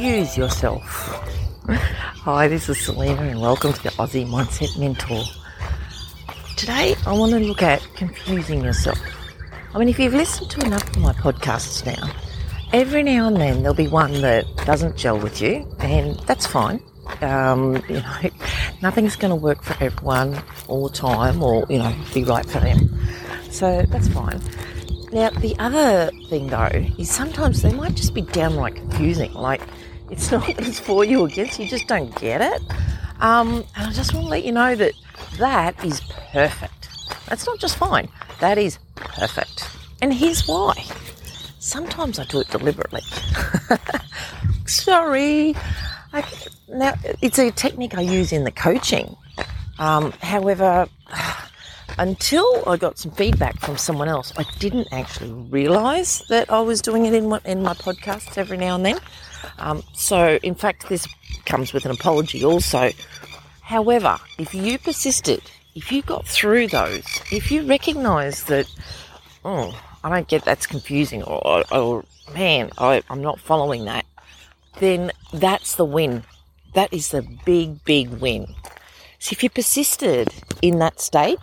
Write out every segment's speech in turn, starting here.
Confuse yourself. Hi, this is Selena, and welcome to the Aussie Mindset Mentor. Today, I want to look at confusing yourself. I mean, if you've listened to enough of my podcasts now, every now and then there'll be one that doesn't gel with you, and that's fine. Um, you know, nothing's going to work for everyone all the time, or you know, be right for them. So that's fine. Now, the other thing though is sometimes they might just be downright confusing. Like, it's not that it's for you or against you, just don't get it. Um, and I just want to let you know that that is perfect. That's not just fine, that is perfect. And here's why. Sometimes I do it deliberately. Sorry. I, now, it's a technique I use in the coaching. Um, however, until I got some feedback from someone else, I didn't actually realise that I was doing it in my, in my podcasts every now and then. Um, so, in fact, this comes with an apology also. However, if you persisted, if you got through those, if you recognise that, oh, I don't get that's confusing, or, or man, I, I'm not following that, then that's the win. That is the big, big win. So if you persisted in that state,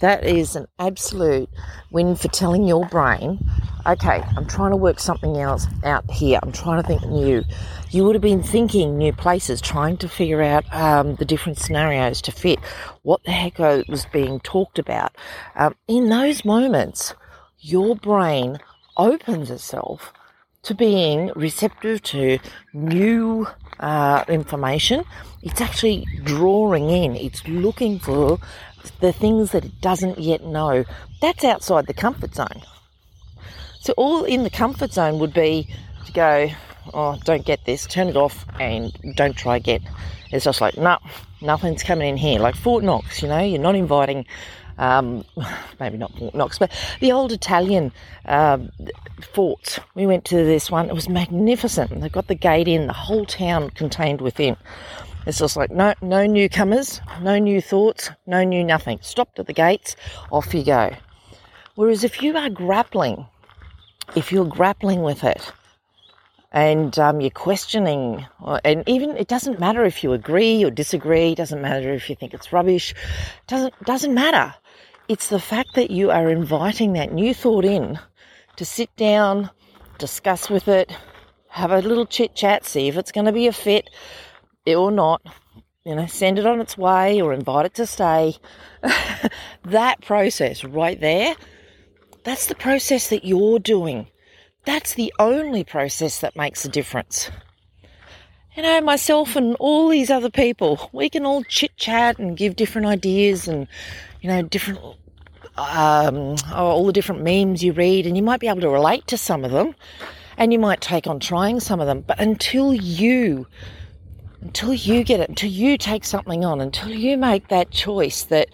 that is an absolute win for telling your brain, okay, I'm trying to work something else out here. I'm trying to think new. You would have been thinking new places, trying to figure out um, the different scenarios to fit what the heck was being talked about. Um, in those moments, your brain opens itself to being receptive to new uh, information. It's actually drawing in, it's looking for the things that it doesn't yet know. That's outside the comfort zone. So, all in the comfort zone would be to go, oh, don't get this, turn it off, and don't try again. It's just like, no, nothing's coming in here. Like Fort Knox, you know, you're not inviting um, maybe not Fort Knox, but the old Italian um, forts. We went to this one. It was magnificent. They've got the gate in, the whole town contained within. It's just like no, no newcomers, no new thoughts, no new nothing. Stopped at the gates, off you go. Whereas if you are grappling, if you're grappling with it, and um, you're questioning, and even it doesn't matter if you agree or disagree. It doesn't matter if you think it's rubbish. Doesn't doesn't matter. It's the fact that you are inviting that new thought in to sit down, discuss with it, have a little chit chat, see if it's going to be a fit or not. You know, send it on its way or invite it to stay. that process right there, that's the process that you're doing that's the only process that makes a difference. You know, myself and all these other people, we can all chit chat and give different ideas and, you know, different, um, all the different memes you read, and you might be able to relate to some of them and you might take on trying some of them. But until you, until you get it, until you take something on, until you make that choice that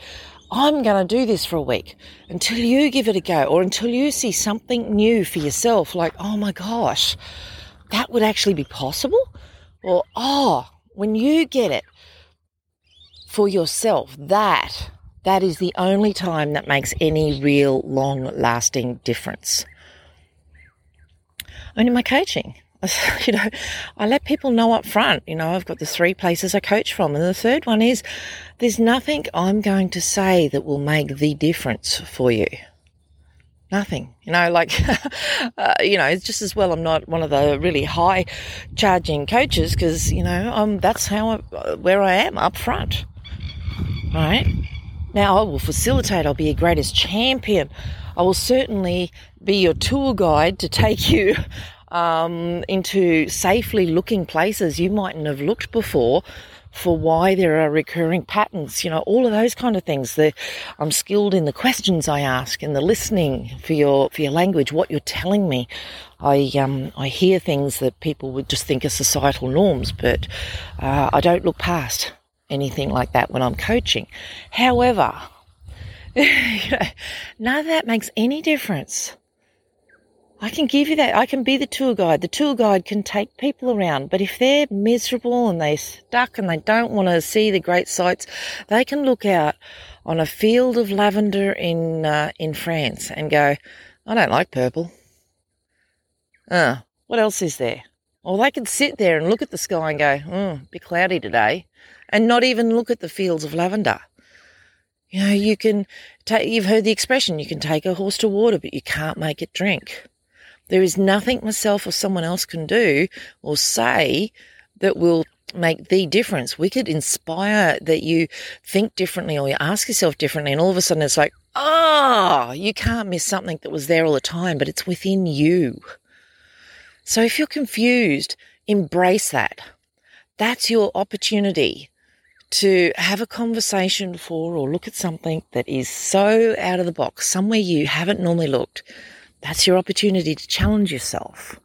I'm going to do this for a week until you give it a go or until you see something new for yourself, like, oh my gosh, that would actually be possible. Or, oh, when you get it for yourself, that, that is the only time that makes any real long lasting difference. And in my coaching, you know, I let people know up front, you know, I've got the three places I coach from. And the third one is there's nothing I'm going to say that will make the difference for you. Nothing, you know, like, uh, you know, it's just as well I'm not one of the really high charging coaches because, you know, um, that's how, I, where I am up front. Right. Now I will facilitate, I'll be your greatest champion. I will certainly be your tour guide to take you um, into safely looking places you mightn't have looked before for why there are recurring patterns, you know, all of those kind of things. The, I'm skilled in the questions I ask, and the listening for your for your language, what you're telling me. I um, I hear things that people would just think are societal norms, but uh, I don't look past anything like that when I'm coaching. However, none of that makes any difference I can give you that. I can be the tour guide. The tour guide can take people around, but if they're miserable and they're stuck and they don't want to see the great sights, they can look out on a field of lavender in uh, in France and go, I don't like purple. Uh, what else is there? Or they can sit there and look at the sky and go, hmm, bit cloudy today, and not even look at the fields of lavender. You know, you can take, you've heard the expression, you can take a horse to water, but you can't make it drink. There is nothing myself or someone else can do or say that will make the difference. We could inspire that you think differently or you ask yourself differently, and all of a sudden it's like, oh, you can't miss something that was there all the time, but it's within you. So if you're confused, embrace that. That's your opportunity to have a conversation for or look at something that is so out of the box, somewhere you haven't normally looked that's your opportunity to challenge yourself.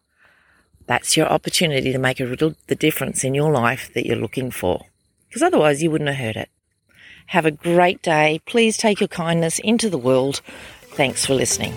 That's your opportunity to make a little the difference in your life that you're looking for. Because otherwise you wouldn't have heard it. Have a great day. Please take your kindness into the world. Thanks for listening.